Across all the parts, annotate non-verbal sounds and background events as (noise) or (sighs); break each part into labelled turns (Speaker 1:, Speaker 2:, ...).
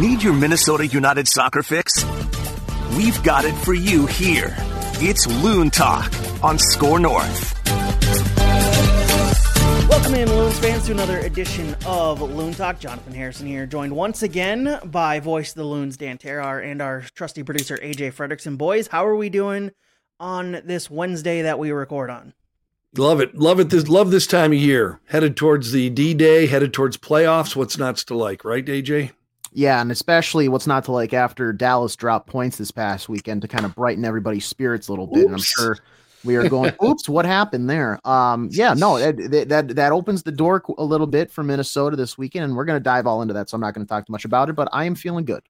Speaker 1: Need your Minnesota United soccer fix? We've got it for you here. It's Loon Talk on Score North.
Speaker 2: Welcome in, Loons fans, to another edition of Loon Talk. Jonathan Harrison here, joined once again by voice of the Loons, Dan Terhaar, and our trusty producer, AJ Fredrickson. Boys, how are we doing on this Wednesday that we record on?
Speaker 3: Love it. Love it. This love this time of year. Headed towards the D Day, headed towards playoffs. What's not to like, right, AJ?
Speaker 4: Yeah, and especially what's not to like after Dallas dropped points this past weekend to kind of brighten everybody's spirits a little bit. Oops. And I'm sure we are going, (laughs) oops, what happened there? Um, yeah, no, (laughs) that, that that opens the door a little bit for Minnesota this weekend, and we're going to dive all into that. So I'm not going to talk too much about it, but I am feeling good.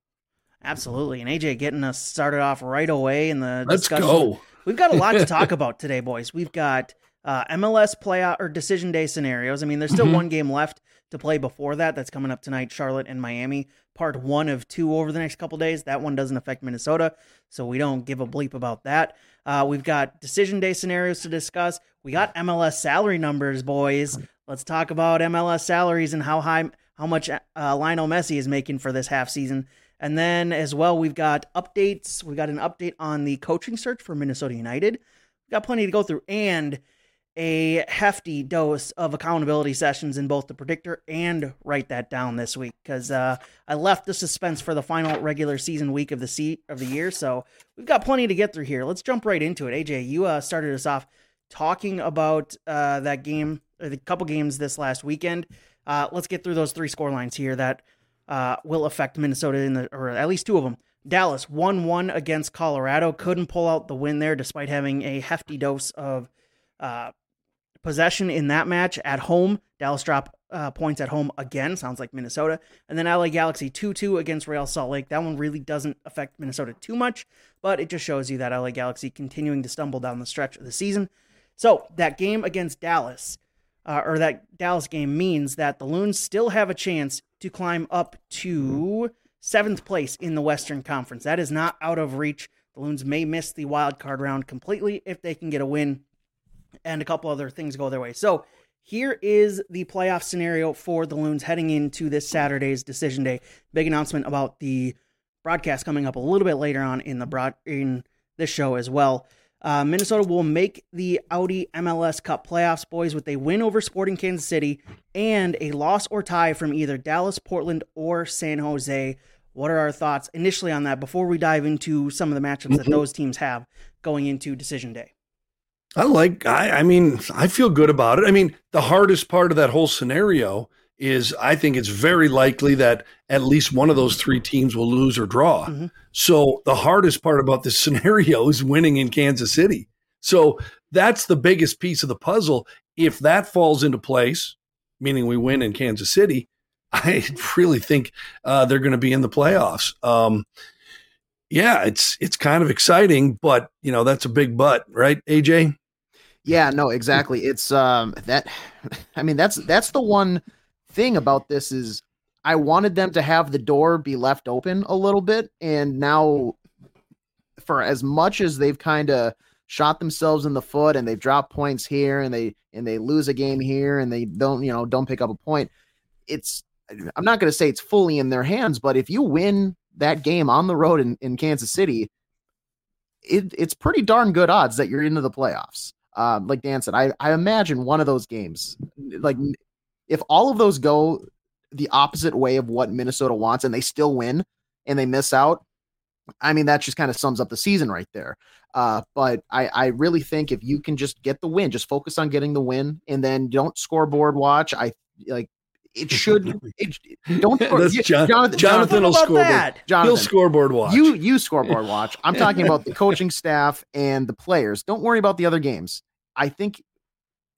Speaker 2: Absolutely, and AJ getting us started off right away in the
Speaker 3: let's
Speaker 2: discussion.
Speaker 3: go.
Speaker 2: We've got a lot to talk (laughs) about today, boys. We've got uh, MLS playoff or decision day scenarios. I mean, there's still mm-hmm. one game left to play before that. That's coming up tonight, Charlotte and Miami. Part one of two over the next couple days. That one doesn't affect Minnesota, so we don't give a bleep about that. Uh, we've got decision day scenarios to discuss. We got MLS salary numbers, boys. Let's talk about MLS salaries and how high, how much uh, Lionel Messi is making for this half season. And then as well, we've got updates. We got an update on the coaching search for Minnesota United. We've got plenty to go through, and a hefty dose of accountability sessions in both the predictor and write that down this week because uh, I left the suspense for the final regular season week of the seat of the year. So we've got plenty to get through here. Let's jump right into it. AJ, you uh, started us off talking about uh, that game, the couple games this last weekend. Uh, let's get through those three score lines here that uh, will affect Minnesota in the, or at least two of them. Dallas 1 1 against Colorado. Couldn't pull out the win there despite having a hefty dose of uh, possession in that match at home. Dallas drop uh, points at home again. Sounds like Minnesota. And then LA Galaxy 2 2 against Real Salt Lake. That one really doesn't affect Minnesota too much, but it just shows you that LA Galaxy continuing to stumble down the stretch of the season. So that game against Dallas, uh, or that Dallas game, means that the Loons still have a chance to climb up to seventh place in the Western Conference. That is not out of reach. The Loons may miss the wild card round completely if they can get a win and a couple other things go their way. So here is the playoff scenario for the Loons heading into this Saturday's decision day. Big announcement about the broadcast coming up a little bit later on in the broad in this show as well. Uh, Minnesota will make the Audi MLS Cup playoffs, boys, with a win over Sporting Kansas City and a loss or tie from either Dallas, Portland, or San Jose. What are our thoughts initially on that before we dive into some of the matchups that mm-hmm. those teams have going into decision day?
Speaker 3: I like I I mean, I feel good about it. I mean, the hardest part of that whole scenario is I think it's very likely that at least one of those three teams will lose or draw. Mm-hmm. So the hardest part about this (laughs) scenario is winning in Kansas City. So that's the biggest piece of the puzzle. If that falls into place, meaning we win in Kansas City, (laughs) I really think uh, they're going to be in the playoffs. Um, yeah, it's it's kind of exciting, but you know that's a big but, right, AJ?
Speaker 4: Yeah, no, exactly. It's um that I mean that's that's the one thing about this is I wanted them to have the door be left open a little bit and now for as much as they've kind of shot themselves in the foot and they've dropped points here and they and they lose a game here and they don't, you know, don't pick up a point. It's I'm not going to say it's fully in their hands, but if you win that game on the road in, in Kansas City, it, it's pretty darn good odds that you're into the playoffs um, like Dan said, I, I imagine one of those games, like if all of those go the opposite way of what Minnesota wants and they still win and they miss out, I mean, that just kind of sums up the season right there. Uh, but I, I really think if you can just get the win, just focus on getting the win and then don't scoreboard watch. I like it should (laughs) it, don't
Speaker 3: That's John, Jonathan, Jonathan will scoreboard. That? Jonathan, He'll scoreboard watch.
Speaker 4: You you scoreboard watch. I'm talking about the coaching staff and the players. Don't worry about the other games. I think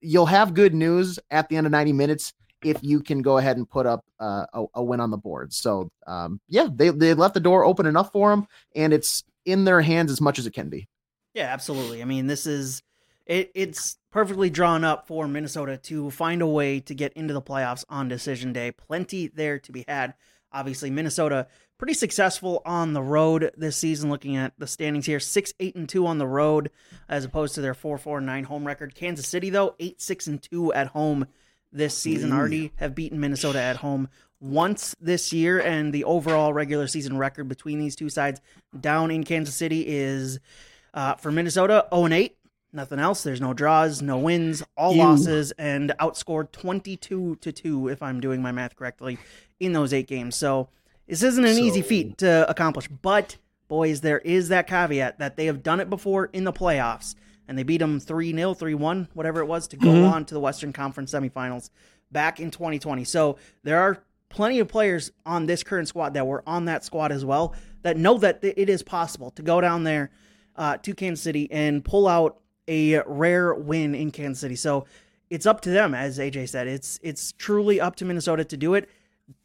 Speaker 4: you'll have good news at the end of 90 minutes if you can go ahead and put up uh, a, a, win on the board. So um, yeah, they they left the door open enough for them, and it's in their hands as much as it can be.
Speaker 2: Yeah, absolutely. I mean, this is it, it's perfectly drawn up for Minnesota to find a way to get into the playoffs on decision day. Plenty there to be had. Obviously, Minnesota pretty successful on the road this season. Looking at the standings here, six eight and two on the road, as opposed to their four four nine home record. Kansas City though eight six and two at home this season. Already have beaten Minnesota at home once this year, and the overall regular season record between these two sides down in Kansas City is uh, for Minnesota 0 and 8. Nothing else. There's no draws, no wins, all
Speaker 3: Ew.
Speaker 2: losses, and outscored 22 to 2, if I'm doing my math correctly, in those eight games. So this isn't an easy feat to accomplish. But, boys, there is that caveat that they have done it before in the playoffs, and they beat them 3 0, 3 1, whatever it was, to go
Speaker 3: Mhm.
Speaker 2: on to the Western Conference semifinals back in 2020. So there are plenty of players on this current squad that were on that squad as well that know that it is possible to go down there uh, to Kansas City and pull out a rare win in Kansas City. So it's up to them, as AJ said. It's it's truly up to Minnesota to do it.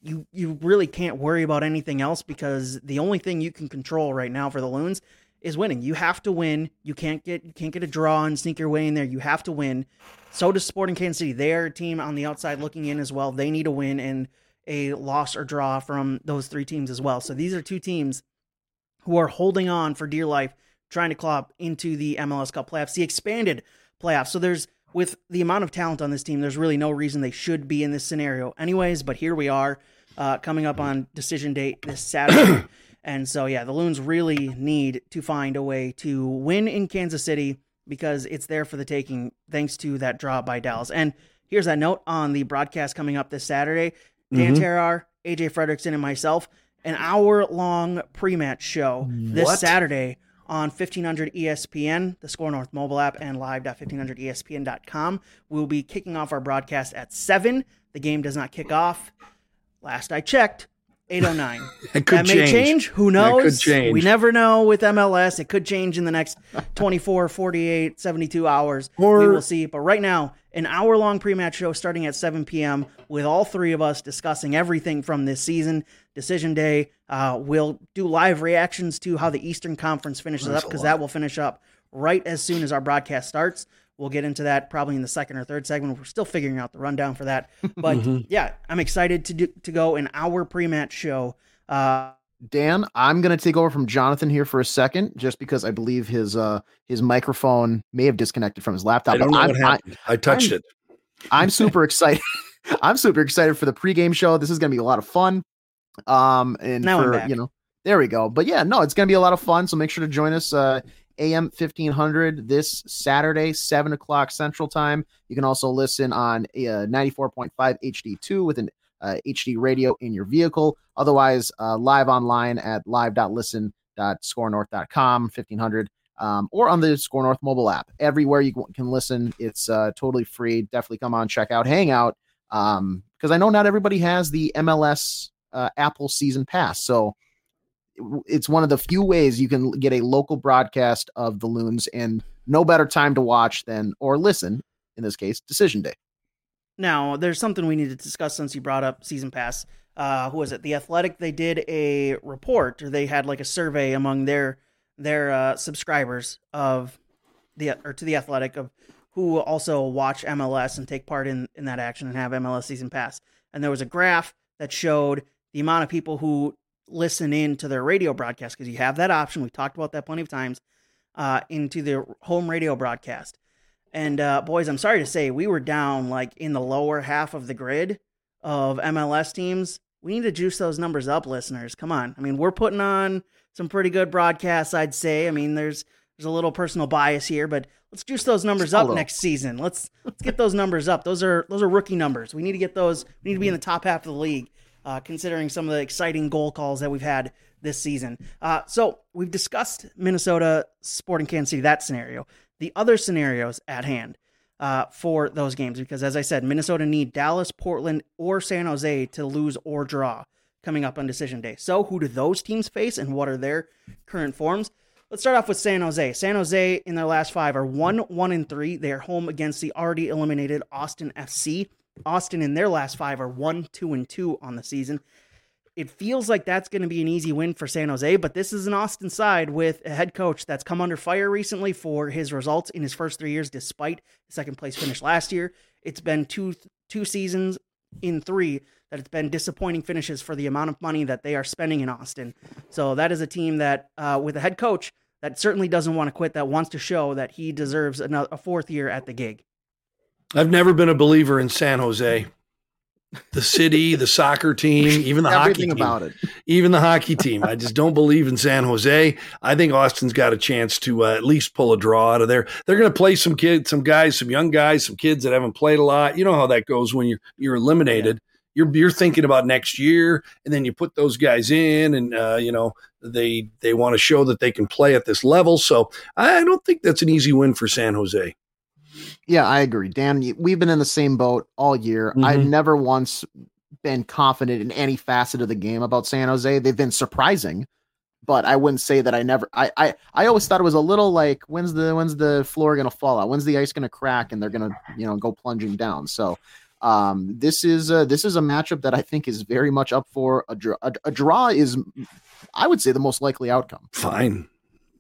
Speaker 2: You you really can't worry about anything else because the only thing you can control right now for the Loons is winning. You have to win. You can't get you can't get a draw and sneak your way in there. You have to win. So does Sporting Kansas City. They're a team on the outside looking in as well. They need a win and a loss or draw from those three teams as well. So these are two teams who are holding on for dear life, trying to claw into the MLS Cup playoffs, the expanded playoffs. So there's with the amount of talent on this team, there's really no reason they should be in this scenario, anyways. But here we are, uh, coming up on decision date this (coughs) Saturday. And so, yeah, the Loons really need to find a way to win in Kansas City because it's there for the taking, thanks to that draw by Dallas. And here's that note on the broadcast coming up this Saturday Dan
Speaker 3: Mhm.
Speaker 2: Terhaar, AJ Fredrickson, and myself, an hour long pre match show this
Speaker 3: What?
Speaker 2: Saturday on 1500 ESPN, the Score North mobile app, and live.1500ESPN.com. We'll be kicking off our broadcast at 7. The game does not kick off. Last I checked, 809. (laughs)
Speaker 3: It could
Speaker 2: that may
Speaker 3: change.
Speaker 2: change. Who
Speaker 3: That could
Speaker 2: knows?
Speaker 3: change.
Speaker 2: We never know with MLS. It could change in the next (laughs) 24, 48, 72 hours.
Speaker 3: Or-
Speaker 2: we will see. But right now, an hour long pre match show starting at 7 p.m. with all three of us discussing everything from this season, decision day. Uh, we'll do live reactions to how the Eastern Conference finishes up because that will finish up right as soon as our broadcast starts. We'll get into that probably in the second or third segment. We're still figuring out the rundown for that. (laughs) But
Speaker 3: Mm-hmm.
Speaker 2: yeah, I'm excited to do, to go an hour pre match show. Uh,
Speaker 4: Dan, I'm going to take over from Jonathan here for a second, just because I believe his uh his microphone may have disconnected from his laptop.
Speaker 3: I don't know
Speaker 4: I'm,
Speaker 3: what happened. I, touched
Speaker 4: I'm-
Speaker 3: it.
Speaker 4: I'm super (laughs) excited. (laughs) I'm super excited for the pregame show. This is going to be a lot of fun. Um, and
Speaker 2: Now I'm
Speaker 4: for
Speaker 2: back.
Speaker 4: you know, there we go. But yeah, no, it's going to be a lot of fun. So make sure to join us. Uh, AM 1500 this Saturday, 7 o'clock Central Time. You can also listen on uh, 94.5 HD2 with an uh, HD radio in your vehicle. Otherwise, uh, live online at live.listen.scorenorth.com, 1500, um, or on the Score North mobile app. Everywhere you can listen, it's uh, totally free. Definitely come on, check out, hang out. Um, because I know not everybody has the MLS uh, Apple season pass. So it's one of the few ways you can get a local broadcast of the Loons, and no better time to watch than or listen in this case, Decision Day.
Speaker 2: Now, there's something we need to discuss since you brought up season pass. Uh, who was it? The Athletic. They did a report, or they had like a survey among their their uh, subscribers of the or to the Athletic of who also watch MLS and take part in in that action and have MLS season pass. And there was a graph that showed the amount of people who listen in to their radio broadcast because you have that option. We've talked about that plenty of times. Uh, into their home radio broadcast. And uh, boys, I'm sorry to say, we were down like in the lower half of the grid of MLS teams. We need to juice those numbers up, listeners. Come on. I mean, we're putting on some pretty good broadcasts, I'd say. I mean, there's there's a little personal bias here, but let's juice those numbers up next season. Let's let's get those numbers up. Those are those are rookie numbers. We need to get those. We need to be in the top half of the league, uh, considering some of the exciting goal calls that we've had this season. Uh, so we've discussed Minnesota, Sporting Kansas City, that scenario. The other scenarios at hand uh, for those games, because as I said, Minnesota need Dallas, Portland, or San Jose to lose or draw coming up on decision day. So who do those teams face, and what are their current forms? Let's start off with San Jose. San Jose in their last five are one, one, and three. They are home against the already eliminated Austin FC. Austin in their last five are one, two, and two on the season. It feels like that's going to be an easy win for San Jose, but this is an Austin side with a head coach that's come under fire recently for his results in his first three years, despite the second place finish last year. It's been two two seasons in three that it's been disappointing finishes for the amount of money that they are spending in Austin. So that is a team that, uh, with a head coach that certainly doesn't want to quit, that wants to show that he deserves another, a fourth year at the gig.
Speaker 3: I've never been a believer in San Jose. the city, the soccer team, even the hockey team.
Speaker 4: about it.
Speaker 3: even the hockey team. I just don't believe in San Jose. I think Austin's got a chance to uh, at least pull a draw out of there. They're going to play some kids, some guys, some young guys, some kids that haven't played a lot. You know how that goes when you're you're eliminated. You're you're thinking about next year, and then you put those guys in, and uh, you know they they want to show that they can play at this level. So I don't think that's an easy win for San Jose.
Speaker 4: Yeah, I agree. Dan, we've been in the same boat all year. I've
Speaker 3: Mhm.
Speaker 4: never once been confident in any facet of the game about San Jose. They've been surprising, but I wouldn't say that I never I I, I always thought it was a little like when's the when's the floor gonna fall out? When's the ice gonna crack and they're gonna, you know, go plunging down. So um this is a, this is a matchup that I think is very much up for a draw. A, a draw is I would say the most likely outcome.
Speaker 3: Fine,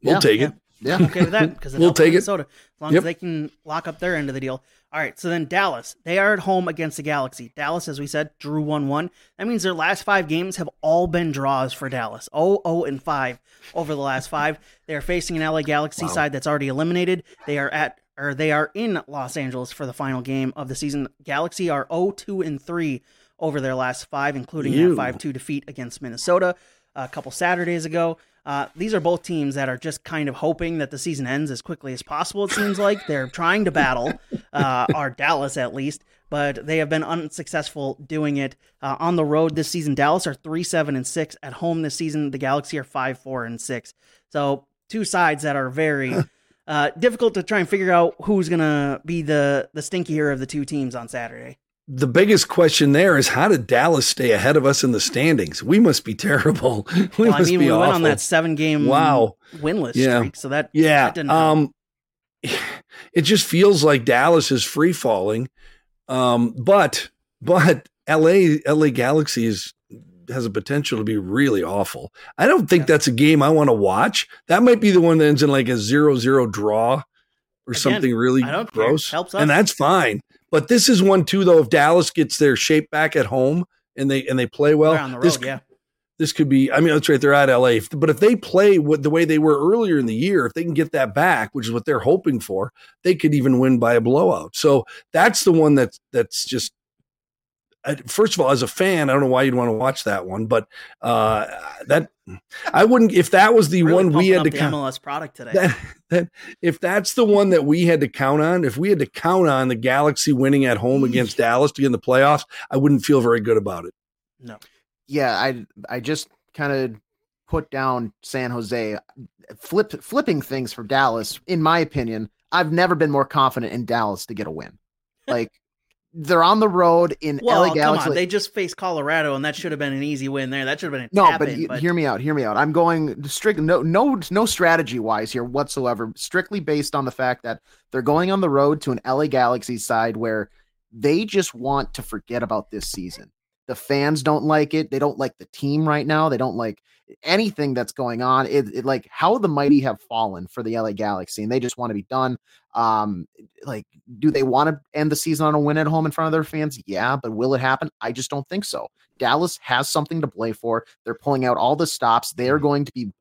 Speaker 3: we'll
Speaker 4: Yeah,
Speaker 3: take it.
Speaker 4: Yeah.
Speaker 2: I'm okay with that because
Speaker 3: We'll take it.
Speaker 2: Minnesota as long
Speaker 3: Yep.
Speaker 2: as they can lock up their end of the deal. All right, so then Dallas, they are at home against the Galaxy. Dallas, as we said, drew one one. That means their last five games have all been draws for Dallas. 0 0 and five over the last five. They are facing an LA Galaxy
Speaker 3: Wow.
Speaker 2: side that's already eliminated. They are at or they are in Los Angeles for the final game of the season. Galaxy are 0 2 and three over their last five, including
Speaker 3: Ew.
Speaker 2: that five two defeat against Minnesota uh, a couple Saturdays ago. Uh, these are both teams that are just kind of hoping that the season ends as quickly as possible. It seems like they're trying to battle, uh, our Dallas at least, but they have been unsuccessful doing it uh, on the road this season. Dallas are three seven and six at home this season. The Galaxy are five four and six. So two sides that are very (laughs) uh, difficult to try and figure out who's gonna be the the stinkier of the two teams on Saturday.
Speaker 3: The biggest question there is how did Dallas stay ahead of us in the standings? We must be (laughs) terrible. We
Speaker 2: well, I mean,
Speaker 3: be
Speaker 2: we
Speaker 3: awful.
Speaker 2: went on that seven game
Speaker 3: Wow.
Speaker 2: winless
Speaker 3: Yeah.
Speaker 2: streak, so that
Speaker 3: yeah.
Speaker 2: that didn't.
Speaker 3: Um, (sighs) it just feels like Dallas is free falling. Um, but but LA LA Galaxy is has a potential to be really awful. I don't think
Speaker 2: Yeah.
Speaker 3: that's a game I want to watch. That might be the one that ends in like a zero zero draw or
Speaker 2: Again,
Speaker 3: something really
Speaker 2: I don't care.
Speaker 3: gross. And that's fine. But this is one too, though. If Dallas gets their shape back at home and they and they play well,
Speaker 2: the road,
Speaker 3: this
Speaker 2: yeah.
Speaker 3: this could be. I mean, that's right. They're at LA, If- but if they play what the way they were earlier in the year, if they can get that back, which is what they're hoping for, they could even win by a blowout. So that's the one that's that's just. First of all, as a fan, I don't know why you'd want to watch that one, but uh, that I wouldn't. If that was the
Speaker 2: Really
Speaker 3: one we had
Speaker 2: up
Speaker 3: to
Speaker 2: the
Speaker 3: count,
Speaker 2: MLS product today.
Speaker 3: that, that if that's the one that we had to count on, if we had to count on the Galaxy winning at home against Dallas to get in the playoffs, I wouldn't feel very good about it.
Speaker 2: no.
Speaker 4: yeah, I I just kind of put down San Jose, flip flipping things for Dallas. In my opinion, I've never been more confident in Dallas to get a win. Like they're on the road in
Speaker 2: Well,
Speaker 4: LA
Speaker 2: come on. They just faced Colorado, and that should have been an easy win there. That should have been a
Speaker 4: no, but,
Speaker 2: in, but
Speaker 4: hear me out. Hear me out. I'm going strict. No, no, no strategy wise here whatsoever. Strictly based on the fact that they're going on the road to an LA Galaxy side where they just want to forget about this season. The fans don't like it. They don't like the team right now. They don't like anything that's going on. It, it like how the mighty have fallen for the LA Galaxy, and they just want to be done. Um, like, do they want to end the season on a win at home in front of their fans? Yeah, but will it happen? I just don't think so. Dallas has something to play for. They're pulling out all the stops. They are going to be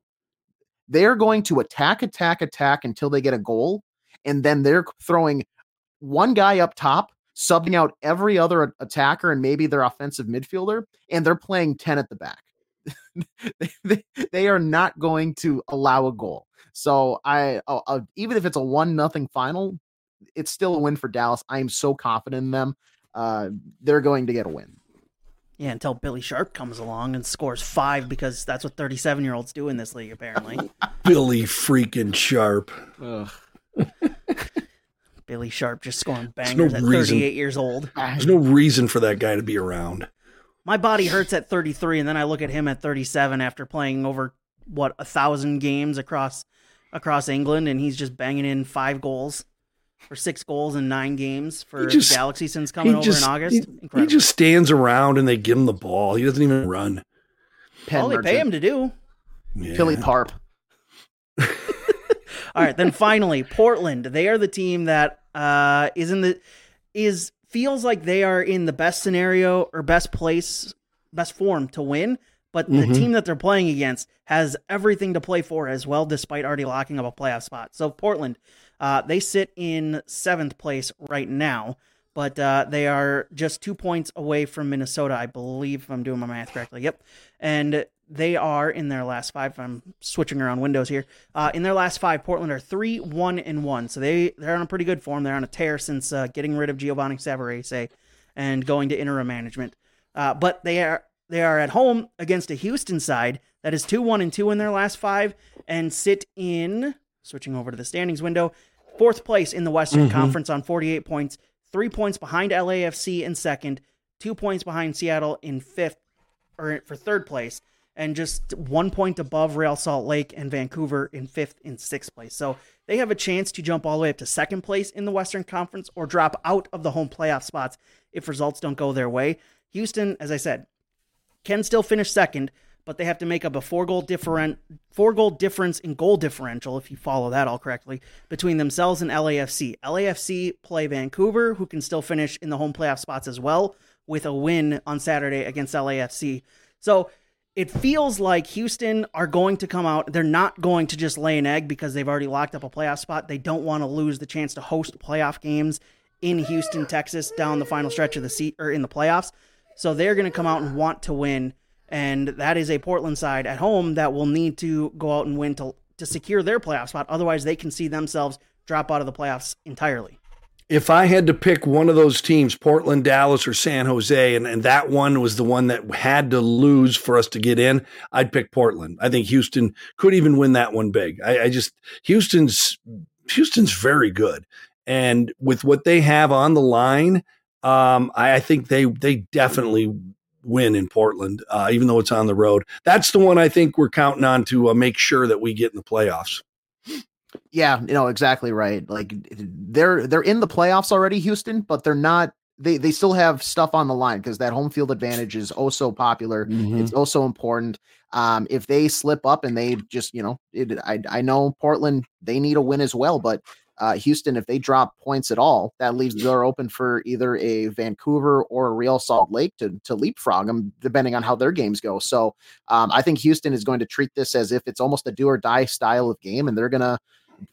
Speaker 4: they're going to attack, attack, attack until they get a goal, and then they're throwing one guy up top, subbing out every other attacker and maybe their offensive midfielder, and they're playing 10 at the back. (laughs) they, they, they are not going to allow a goal. So I uh, uh, even if it's a one nothing final, it's still a win for Dallas. I am so confident in them. Uh, they're going to get a win.
Speaker 2: yeah, until Billy Sharp comes along and scores five because that's what 37 year olds do in this league, apparently. (laughs)
Speaker 3: Billy freaking Sharp. (laughs)
Speaker 2: Billy Sharp just scoring bangers
Speaker 3: no
Speaker 2: at
Speaker 3: reason.
Speaker 2: 38 years old.
Speaker 3: There's no reason for that guy to be around.
Speaker 2: My body hurts at 33, and then I look at him at 37 after playing over what a thousand games across across England, and he's just banging in five goals or six goals in nine games for
Speaker 3: just-
Speaker 2: the Galaxy since coming over
Speaker 3: just,
Speaker 2: in August.
Speaker 3: He, he just stands around and they give him the ball. He doesn't even run.
Speaker 4: Pen
Speaker 2: all they pay him to do.
Speaker 3: Yeah.
Speaker 4: Philly Parp. (laughs)
Speaker 2: All right, then finally, Portland. They are the team that uh, is in the is feels like they are in the best scenario or best place, best form to win. But the
Speaker 3: Mhm.
Speaker 2: team that they're playing against has everything to play for as well, despite already locking up a playoff spot. So Portland, uh, they sit in seventh place right now, but uh, they are just two points away from Minnesota, I believe, if I'm doing my math correctly. Yep. And they are in their last five. I'm switching around windows here. Uh, in their last five, Portland are three, one, and one. So they they're on a pretty good form. They're on a tear since uh, getting rid of Giovanni Savarese and going to interim management. Uh, but they are they are at home against a Houston side that is two, one, and two in their last five, and sit in switching over to the standings window, fourth place in the Western mm-hmm. Conference on 48 points, three points behind LAFC in second, two points behind Seattle in fifth or for third place and just one point above Real Salt Lake and Vancouver in fifth and sixth place. So they have a chance to jump all the way up to second place in the Western Conference or drop out of the home playoff spots if results don't go their way. Houston, as I said, can still finish second, but they have to make up a four goal different four goal difference in goal differential if you follow that all correctly between themselves and LAFC. LAFC play Vancouver, who can still finish in the home playoff spots as well with a win on Saturday against LAFC. So it feels like Houston are going to come out. They're not going to just lay an egg because they've already locked up a playoff spot. They don't want to lose the chance to host playoff games in Houston, Texas, down the final stretch of the seat or in the playoffs. So they're going to come out and want to win, and that is a Portland side at home that will need to go out and win to to secure their playoff spot. Otherwise, they can see themselves drop out of the playoffs entirely
Speaker 3: if I had to pick one of those teams, Portland, Dallas, or San Jose, and, and that one was the one that had to lose for us to get in, I'd pick Portland. I think Houston could even win that one big. I, I just Houston's Houston's very good, and with what they have on the line, um, I, I, think they they definitely win in Portland, uh, even though it's on the road. That's the one I think we're counting on to uh, make sure that we get in the playoffs.
Speaker 4: Yeah, you know exactly right. Like they're they're in the playoffs already, Houston, but they're not. They they still have stuff on the line because that home field advantage is oh so popular. Mm-hmm. It's also important. Um, if they slip up and they just you know, it, I I know Portland they need a win as well, but uh, Houston, if they drop points at all, that leaves the door open for either a Vancouver or a Real Salt Lake to, to leapfrog them, depending on how their games go. So um, I think Houston is going to treat this as if it's almost a do or die style of game, and they're going to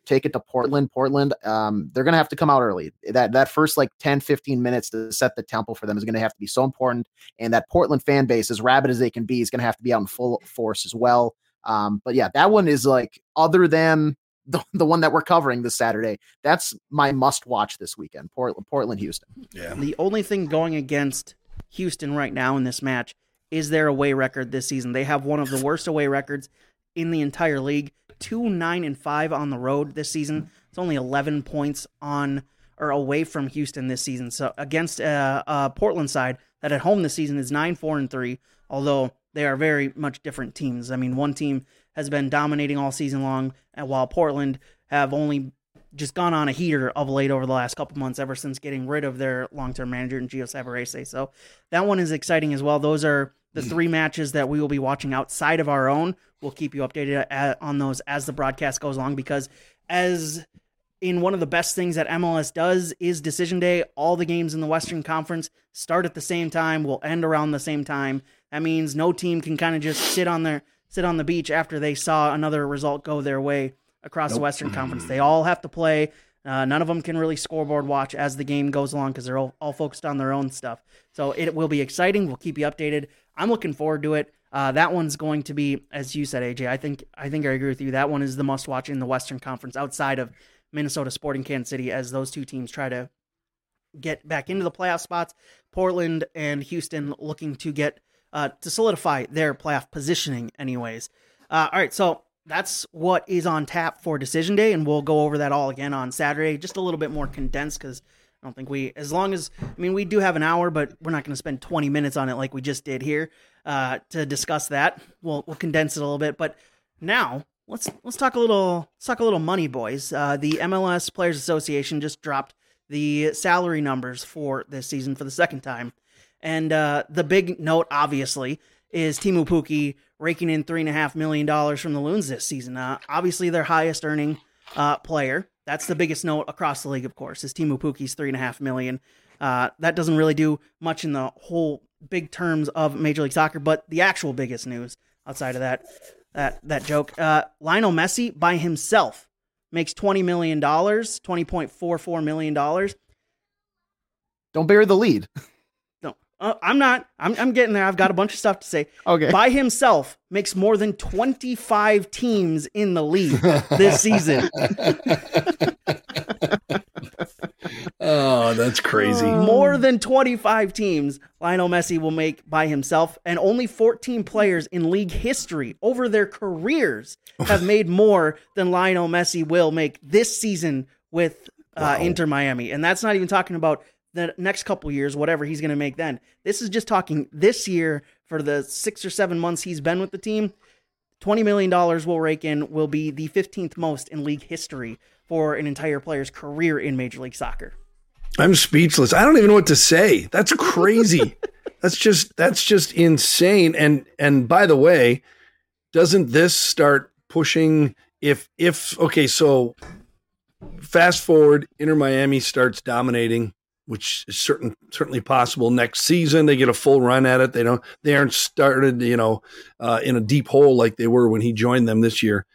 Speaker 4: take it to Portland. Portland, um, they're going to have to come out early. That that first like 10, 15 minutes to set the tempo for them is going to have to be so important. And that Portland fan base, as rabid as they can be, is going to have to be out in full force as well. Um, but yeah, that one is like other than the, the one that we're covering this Saturday. That's my must watch this weekend. Portland, Portland, Houston.
Speaker 2: Yeah. The only thing going against Houston right now in this match is their away record this season. They have one of the worst away records in the entire league two nine and five on the road this season. It's only eleven points on or away from Houston this season. So against a, a Portland side that at home this season is nine four and three. Although they are very much different teams. I mean, one team has been dominating all season long, and while Portland have only just gone on a heater of late over the last couple months, ever since getting rid of their long-term manager in Gio Savarese. So that one is exciting as well. Those are the three matches that we will be watching outside of our own. We'll keep you updated uh, on those as the broadcast goes along because as in one of the best things that MLS does is decision day. All the games in the Western Conference start at the same time, will end around the same time. That means no team can kind of just sit on their sit on the beach after they saw another result go their way across nope. the Western Conference. They all have to play. Uh, none of them can really scoreboard watch as the game goes along because they're all, all focused on their own stuff. So it will be exciting. We'll keep you updated. I'm looking forward to it. Uh, that one's going to be, as you said, AJ. I think I think I agree with you. That one is the must watch in the Western Conference outside of Minnesota Sporting Kansas City as those two teams try to get back into the playoff spots. Portland and Houston looking to get uh, to solidify their playoff positioning, anyways. Uh, all right, so that's what is on tap for decision day, and we'll go over that all again on Saturday, just a little bit more condensed because I don't think we, as long as, I mean, we do have an hour, but we're not going to spend 20 minutes on it like we just did here uh, to discuss that. We'll we'll condense it a little bit, but now let's let's talk a little let's talk a little money, boys. Uh, the MLS Players Association just dropped the salary numbers for this season for the second time, and uh, the big note, obviously, is Teemu Pukki raking in three and a half million dollars from the Loons this season. Uh, obviously, their highest earning uh, player. That's the biggest note across the league, of course, is Teemu Pukki's three and a half million. Uh, that doesn't really do much in the whole big terms of Major League Soccer, but the actual biggest news outside of that that that joke, uh, Lionel Messi by himself makes twenty million dollars, twenty point four four million dollars.
Speaker 4: Don't bury the lead. (laughs)
Speaker 2: Uh, I'm not. I'm, I'm getting there. I've got a bunch of stuff to say.
Speaker 4: Okay.
Speaker 2: By himself, makes more than 25 teams in the league this season. (laughs)
Speaker 3: Oh, that's crazy. (laughs)
Speaker 2: More than 25 teams Lionel Messi will make by himself, and only 14 players in league history over their careers (laughs) have made more than Lionel Messi will make this season with uh,
Speaker 3: Wow.
Speaker 2: Inter Miami. And that's not even talking about the next couple years, whatever he's going to make then. This is just talking this year for the six or seven months he's been with the team. $20 million will rake in, will be the 15th most in league history for an entire player's career in Major League Soccer.
Speaker 3: I'm speechless. I don't even know what to say. That's crazy. (laughs) that's just that's just insane. And and by the way, doesn't this start pushing if if okay, so fast forward, Inter Miami starts dominating, which is certain certainly possible next season. They get a full run at it. They don't they aren't started, you know, uh, in a deep hole like they were when he joined them this year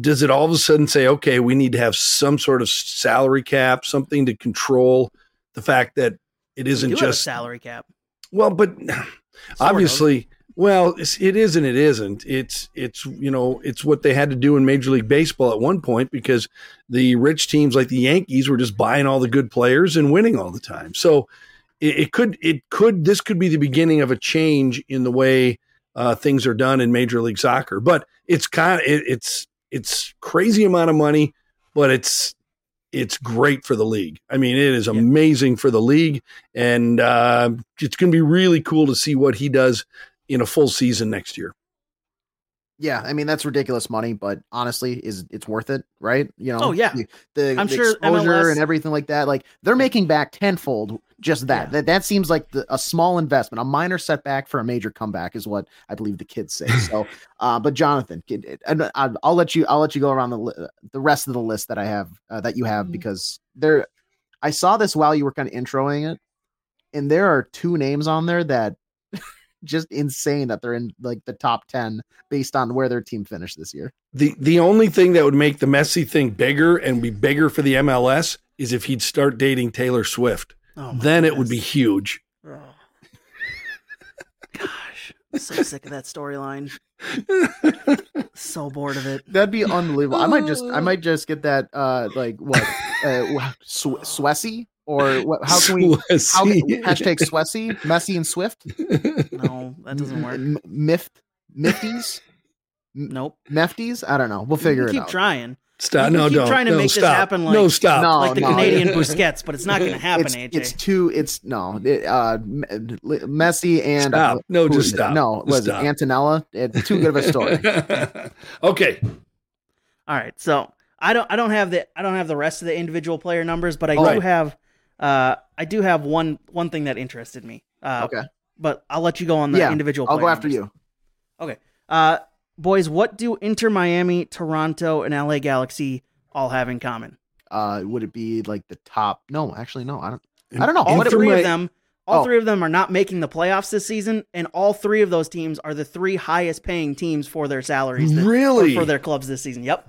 Speaker 3: does it all of a sudden say, okay, we need to have some sort of salary cap, something to control the fact that it isn't just
Speaker 2: salary cap.
Speaker 3: well, but
Speaker 2: of.
Speaker 3: obviously, well, it's, it is and it isn't. It's it's you know it's what they had to do in Major League Baseball at one point because the rich teams like the Yankees were just buying all the good players and winning all the time. So it, it could it could this could be the beginning of a change in the way uh, things are done in Major League Soccer. But it's kind of it, it's it's crazy amount of money, but it's it's great for the league. I mean, it is amazing for the league, and uh, it's going to be really cool to see what he does in a full season next year.
Speaker 4: Yeah, I mean that's ridiculous money, but honestly, is it's worth it, right? You know,
Speaker 2: Oh, yeah.
Speaker 4: the, the,
Speaker 2: I'm
Speaker 4: the
Speaker 2: sure
Speaker 4: exposure
Speaker 2: MLS
Speaker 4: and everything like that. Like they're making back tenfold just that.
Speaker 2: Yeah.
Speaker 4: That that seems like the, a small investment, a minor setback for a major comeback, is what I believe the kids say. (laughs) So, uh, but Jonathan, and I- I'll let you, I'll let you go around the the rest of the list that I have uh, that you
Speaker 2: Mm-hmm.
Speaker 4: have because there, I saw this while you were kind of introing it, and there are two names on there that. Just insane that they're in like the top 10 based on where their team finished this year.
Speaker 3: the The only thing that would make the Messi thing bigger and be bigger for the MLS is if he'd start dating Taylor Swift.
Speaker 2: Oh my
Speaker 3: then it would be huge.
Speaker 2: Oh. Gosh, I'm so sick of that storyline. (laughs) so bored of it.
Speaker 4: That'd be unbelievable. I might just, I (laughs) might just get that, uh, like what, uh, (laughs) Sw- Swessy or what? How can we? How hashtag Swessy, Messy and Swift, (laughs)
Speaker 2: No, that doesn't work.
Speaker 4: M- Mift, Mifties,
Speaker 2: Nope.
Speaker 4: Mefties. I don't know. We'll figure
Speaker 2: You
Speaker 4: it
Speaker 2: keep
Speaker 4: out.
Speaker 2: Keep trying.
Speaker 3: Stop!
Speaker 2: You
Speaker 3: No,
Speaker 2: keep
Speaker 3: don't.
Speaker 2: trying to
Speaker 3: no,
Speaker 2: make this
Speaker 3: stop.
Speaker 2: happen like-
Speaker 3: no, stop.
Speaker 4: No,
Speaker 2: like the
Speaker 4: no,
Speaker 2: Canadian
Speaker 4: it- (laughs)
Speaker 2: Busquets, but it's not going to happen,
Speaker 4: it's,
Speaker 2: AJ.
Speaker 4: it's too. It's no. It, uh, Messi and
Speaker 3: Stop. No, just
Speaker 4: is it?
Speaker 3: stop.
Speaker 4: No,
Speaker 3: Just
Speaker 4: was it
Speaker 3: stop.
Speaker 4: Antonella? It's too good of a story. (laughs)
Speaker 3: okay.
Speaker 2: All right, so I don't I don't have the I don't have the rest of the individual player numbers, but I do
Speaker 3: Right.
Speaker 2: have uh I do have one one thing that interested me. Uh,
Speaker 4: Okay.
Speaker 2: but I'll let you go on the
Speaker 4: Yeah,
Speaker 2: individual.
Speaker 4: I'll go after
Speaker 2: numbers.
Speaker 4: you.
Speaker 2: Okay, uh, boys, what do Inter Miami, Toronto, and LA Galaxy all have in common?
Speaker 4: Uh, would it be like the top? No, actually, no. I don't. I don't know.
Speaker 2: All
Speaker 4: What-
Speaker 2: three of them, all
Speaker 4: Oh.
Speaker 2: three of them are not making the playoffs this season, and all three of those teams are the three highest paying teams for their salaries. this- or
Speaker 3: Really?
Speaker 2: for their clubs this season. Yep.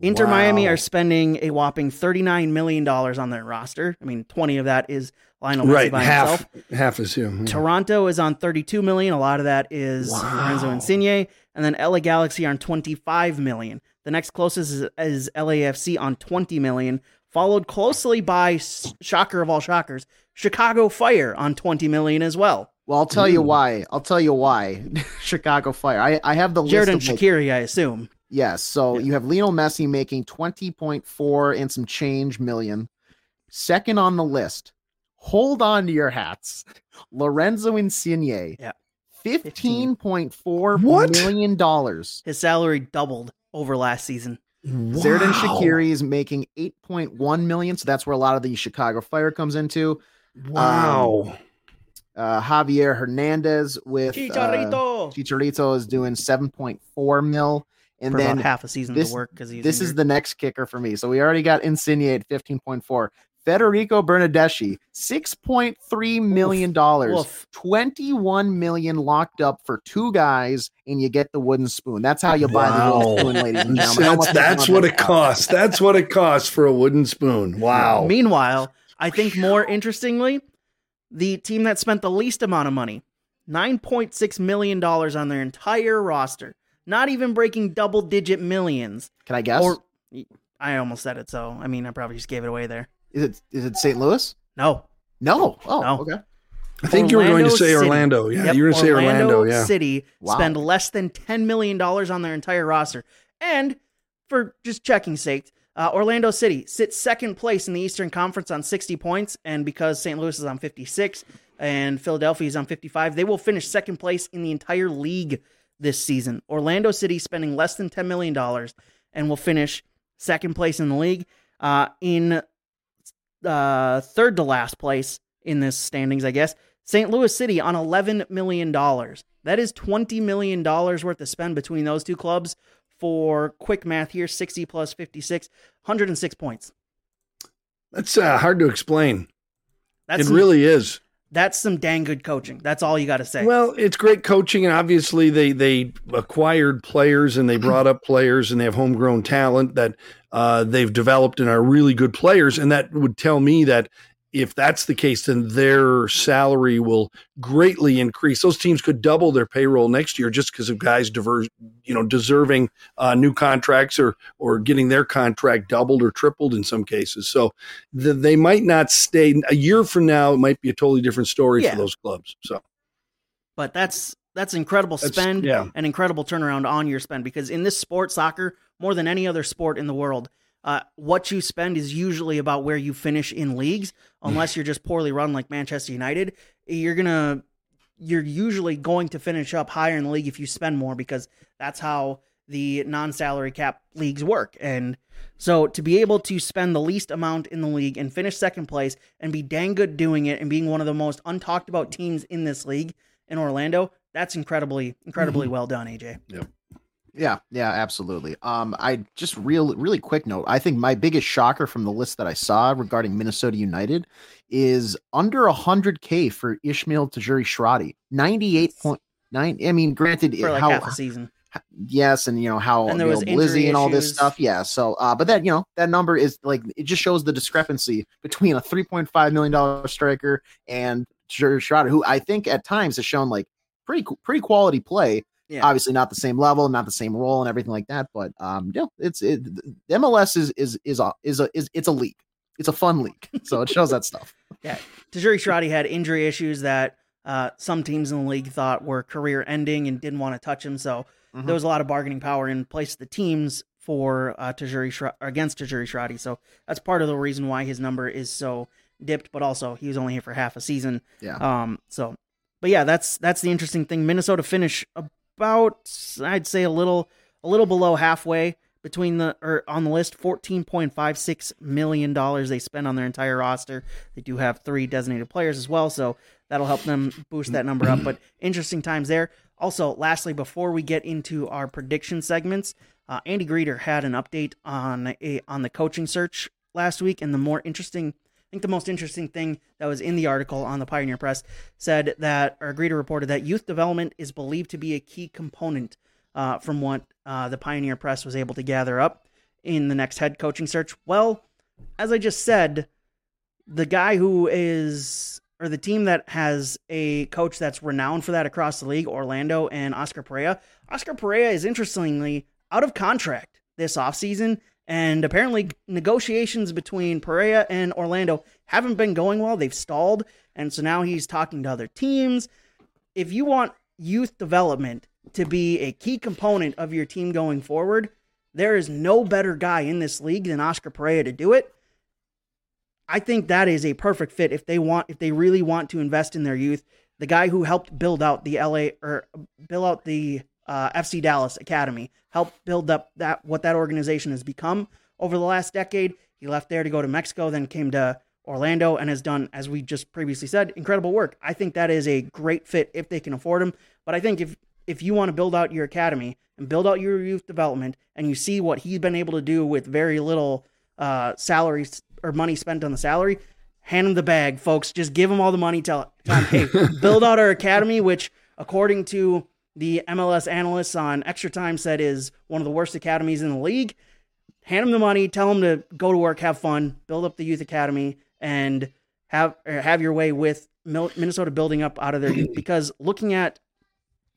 Speaker 2: Inter Miami
Speaker 3: Wow.
Speaker 2: are spending a whopping $39 million on their roster. I mean, 20 of that is Lionel Messi
Speaker 3: Right,
Speaker 2: by
Speaker 3: half
Speaker 2: himself.
Speaker 3: half is him.
Speaker 2: Toronto is on 32 million. A lot of that is Lorenzo
Speaker 3: Wow.
Speaker 2: Insigne. And then LA Galaxy are on 25 million. The next closest is, is LAFC on 20 million, followed closely by, shocker of all shockers, Chicago Fire on 20 million as well.
Speaker 4: Well, I'll tell you why. I'll tell you why. (laughs) Chicago Fire. I, I have the
Speaker 2: Jared and
Speaker 4: list. Of, like,
Speaker 2: Shaqiri, I assume.
Speaker 4: Yes. So you have Lionel Messi making twenty point four and some change million. Second on the list. Hold on to your hats. Lorenzo Insigne.
Speaker 2: Yeah.
Speaker 4: Fifteen point four
Speaker 3: What?
Speaker 4: million dollars.
Speaker 2: His salary doubled over last season.
Speaker 3: Xherdan
Speaker 4: Shaqiri is making 8.1 million. So that's where a lot of the Chicago Fire comes into.
Speaker 3: Wow.
Speaker 4: Uh, Javier Hernandez with uh,
Speaker 2: Chicharito.
Speaker 4: Chicharito is doing 7.4 mil. And
Speaker 2: for
Speaker 4: then
Speaker 2: about half a season
Speaker 4: this-
Speaker 2: to work because he's
Speaker 4: this is the next kicker for me. So we already got Insigne at 15.4. Federico Bernardeschi, $6.3 million.
Speaker 2: Woof.
Speaker 4: 21 million locked up for two guys, and you get the wooden spoon. That's how you buy the wooden spoon, ladies and (laughs) gentlemen.
Speaker 3: That's, that's what it costs. That's what it costs for a wooden spoon. Wow.
Speaker 2: Meanwhile, I think more interestingly, the team that spent the least amount of money, $9.6 million on their entire roster, not even breaking double digit millions.
Speaker 4: Can I guess?
Speaker 2: Or I almost said it, so I mean, I probably just gave it away there.
Speaker 4: is it is it St. Louis?
Speaker 2: No.
Speaker 4: No. Oh,
Speaker 2: No.
Speaker 4: okay.
Speaker 3: I think you were going to say
Speaker 2: City.
Speaker 3: Orlando. Yeah,
Speaker 2: Yep,
Speaker 3: you were going to say Orlando. Yeah.
Speaker 2: City
Speaker 4: Wow.
Speaker 2: spend less than $10 million on their entire roster. And for just checking sake, uh, Orlando City sits second place in the Eastern Conference on 60 points. And because St. Louis is on 56 and Philadelphia is on 55, they will finish second place in the entire league this season. Orlando City spending less than $10 million and will finish second place in the league. Uh, in uh, third to last place in this standings, I guess. St. Louis City on $11 million. That is $20 million worth of spend between those two clubs for quick math here 60 plus 56, 106 points.
Speaker 3: That's uh, hard to explain.
Speaker 2: That's
Speaker 3: it really is.
Speaker 2: That's some dang good coaching. That's all you got to say.
Speaker 3: Well, it's great coaching, and obviously they they acquired players and they brought up players and they have homegrown talent that uh, they've developed and are really good players. And that would tell me that if that's the case, then their salary will greatly increase. Those teams could double their payroll next year just because of guys diverse, you know, deserving uh, new contracts or or getting their contract doubled or tripled in some cases. So the, they might not stay a year from now. It might be a totally different story
Speaker 2: Yeah.
Speaker 3: for those clubs. So.
Speaker 2: but that's that's incredible
Speaker 3: That's-
Speaker 2: spend
Speaker 3: yeah.
Speaker 2: and incredible turnaround on your spend because in this sport, soccer, more than any other sport in the world, uh, what you spend is usually about where you finish in leagues. Unless you're just poorly run like Manchester United, you're gonna you're usually going to finish up higher in the league if you spend more because that's how the non-salary cap leagues work. And so to be able to spend the least amount in the league and finish second place and be dang good doing it and being one of the most untalked about teams in this league in Orlando, that's incredibly incredibly well done, AJ.
Speaker 4: Yeah, yeah, absolutely. Um, I just real really quick note. I think my biggest shocker from the list that I saw regarding Minnesota United is under hundred K for Ismael Tajouri Shradi. Ninety eight point nine. I mean, granted,
Speaker 2: For like
Speaker 4: how
Speaker 2: half a season.
Speaker 4: yes, and you know how
Speaker 2: And there was
Speaker 4: Blizzy and all this stuff. Yeah. So, uh, but that you know that number is like it just shows the discrepancy between a three point five million dollar striker and Tajouri Shradi, who I think at times has shown like pretty pretty quality play
Speaker 2: Yeah.
Speaker 4: obviously not the same level, not the same role, and everything like that. But um, yeah, it's it. the MLS is is is a is a is it's a league. It's a fun league, so it shows that stuff. (laughs)
Speaker 2: Yeah, Tajouri Shradi had injury issues that uh, some teams in the league thought were career ending and didn't want to touch him. So
Speaker 4: Mhm.
Speaker 2: there was a lot of bargaining power in place of the teams for uh, Tajouri Shra- against Tajouri Shradi. So that's part of the reason why his number is so dipped. But also he was only here for half a season.
Speaker 4: Yeah.
Speaker 2: Um. So, but yeah, that's that's the interesting thing. Minnesota finish about I'd say a little a little below halfway between the or on the list. Fourteen point five six million dollars they spend on their entire roster. They do have three designated players as well, so that'll help them boost that number up. But interesting times there. Also, lastly, before we get into our prediction segments, uh, Andy Greder had an update on a on the coaching search last week, and the more interesting, I think the most interesting thing that was in the article on the Pioneer Press said that, or Greder reported that youth development is believed to be a key component uh, from what uh, the Pioneer Press was able to gather up in the next head coaching search. Well, as I just said, the guy who is or the team that has a coach that's renowned for that across the league, Orlando and Oscar Pareja. Oscar Pareja is interestingly out of contract this offseason, and apparently negotiations between Pareja and Orlando haven't been going well. They've stalled, and so now he's talking to other teams. If you want youth development to be a key component of your team going forward, there is no better guy in this league than Oscar Pareja to do it. I think that is a perfect fit if they want if they really want to invest in their youth. The guy who helped build out the LA or uh, build out the uh, FC Dallas Academy, helped build up that what that organization has become over the last decade. He left there to go to Mexico, then came to Orlando and has done, as we just previously said, incredible work. I think that is a great fit if they can afford him. But I think if if you want to build out your academy and build out your youth development, and you see what he's been able to do with very little uh, salaries or money spent on the salary, hand him the bag, folks. Just give him all the money. Tell, tell him, hey, (laughs) build out our academy, which according to the MLS analysts on Extra Time said is one of the worst academies in the league. Hand them the money, tell them to go to work, have fun, build up the youth academy, and have er, have your way with Minnesota building up out of their youth because looking at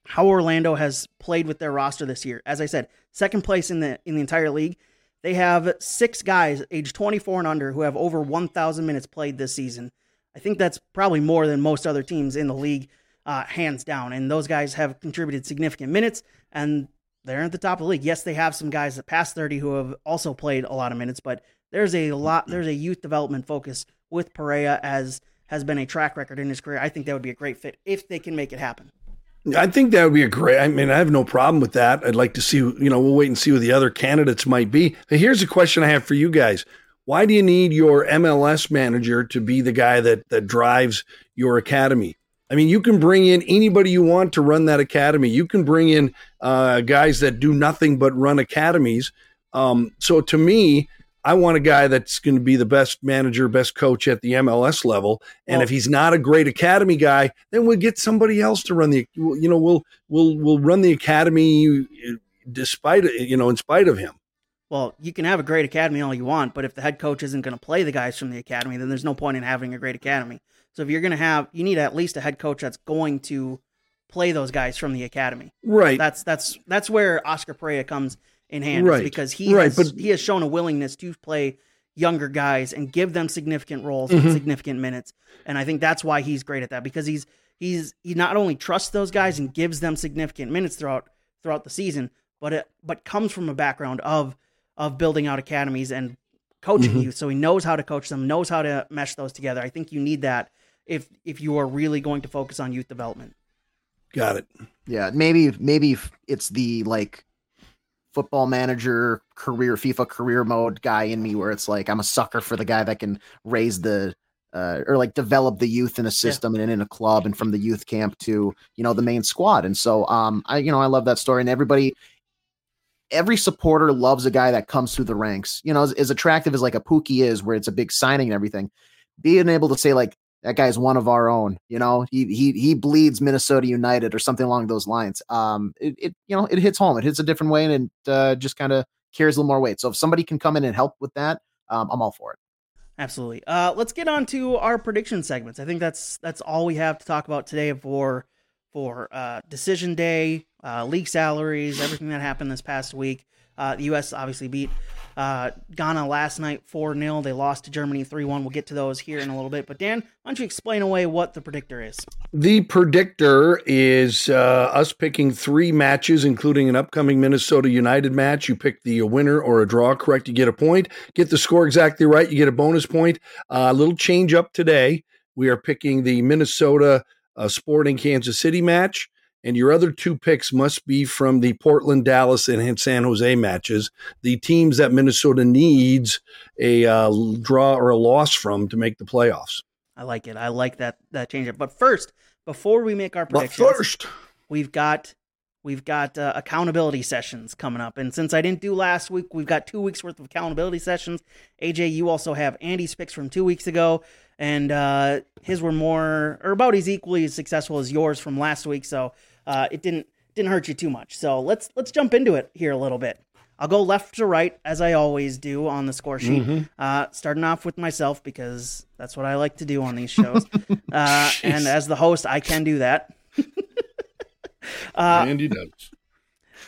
Speaker 2: how Orlando has played with their roster this year, as I said, second place in the in the entire league. They have six guys age 24 and under who have over 1,000 minutes played this season. I think that's probably more than most other teams in the league, uh, hands down. And those guys have contributed significant minutes, and they're at the top of the league. Yes, they have some guys that past 30 who have also played a lot of minutes, but there's a lot. There's a youth development focus with Pareja as has been a track record in his career. I think that would be a great fit if they can make it happen.
Speaker 3: I think that would be a great. I mean, I have no problem with that. I'd like to see. You know, we'll wait and see who the other candidates might be. But here's a question I have for you guys: Why do you need your MLS manager to be the guy that that drives your academy? I mean, you can bring in anybody you want to run that academy. You can bring in uh, guys that do nothing but run academies. Um, so to me, I want a guy that's going to be the best manager, best coach at the MLS level. And well, if he's not a great academy guy, then we'll get somebody else to run the. You know, we'll we'll we'll run the academy despite you know in spite of him.
Speaker 2: Well, you can have a great academy all you want, but if the head coach isn't going to play the guys from the academy, then there's no point in having a great academy. So if you're going to have, you need at least a head coach that's going to play those guys from the academy.
Speaker 3: Right.
Speaker 2: That's that's that's where Oscar Pareja comes in hand right. because he right, has but, he has shown a willingness to play younger guys and give them significant roles mm-hmm. and significant minutes. And I think that's why he's great at that because he's he's he not only trusts those guys and gives them significant minutes throughout throughout the season, but it but comes from a background of of building out academies and coaching mm-hmm. youth. So he knows how to coach them, knows how to mesh those together. I think you need that if if you are really going to focus on youth development.
Speaker 3: Got it.
Speaker 4: Yeah, maybe maybe it's the like football manager career FIFA career mode guy in me where it's like I'm a sucker for the guy that can raise the uh, or like develop the youth in a system yeah. and in a club and from the youth camp to you know the main squad and so um I you know I love that story and everybody every supporter loves a guy that comes through the ranks you know as, as attractive as like a Pukki is where it's a big signing and everything being able to say like that guy's one of our own. You know, he he he bleeds Minnesota United or something along those lines. Um, it, it you know it hits home. It hits a different way, and it uh, just kind of carries a little more weight. So if somebody can come in and help with that, um, I'm all for it.
Speaker 2: Absolutely. Uh, let's get on to our prediction segments. I think that's that's all we have to talk about today for for uh, decision day, uh, league salaries, everything that happened this past week. Uh, the U.S. obviously beat uh, Ghana last night 4 0. They lost to Germany 3 1. We'll get to those here in a little bit. But Dan, why don't you explain away what the predictor is?
Speaker 3: The predictor is uh, us picking three matches, including an upcoming Minnesota United match. You pick the winner or a draw correct, you get a point. Get the score exactly right, you get a bonus point. Uh, a little change up today. We are picking the Minnesota uh, Sporting Kansas City match and your other two picks must be from the Portland, Dallas, and San Jose matches, the teams that Minnesota needs a uh, draw or a loss from to make the playoffs.
Speaker 2: I like it. I like that that change. But first, before we make our predictions,
Speaker 3: but first
Speaker 2: we've got we've got uh, accountability sessions coming up, and since I didn't do last week, we've got two weeks worth of accountability sessions. AJ, you also have Andy's picks from two weeks ago, and uh, his were more or about as equally as successful as yours from last week. So uh, it didn't didn't hurt you too much. So let's let's jump into it here a little bit. I'll go left to right as I always do on the score sheet. Mm-hmm. Uh, starting off with myself because that's what I like to do on these shows. (laughs) uh, and as the host, I can do that. (laughs)
Speaker 3: uh, Andy does.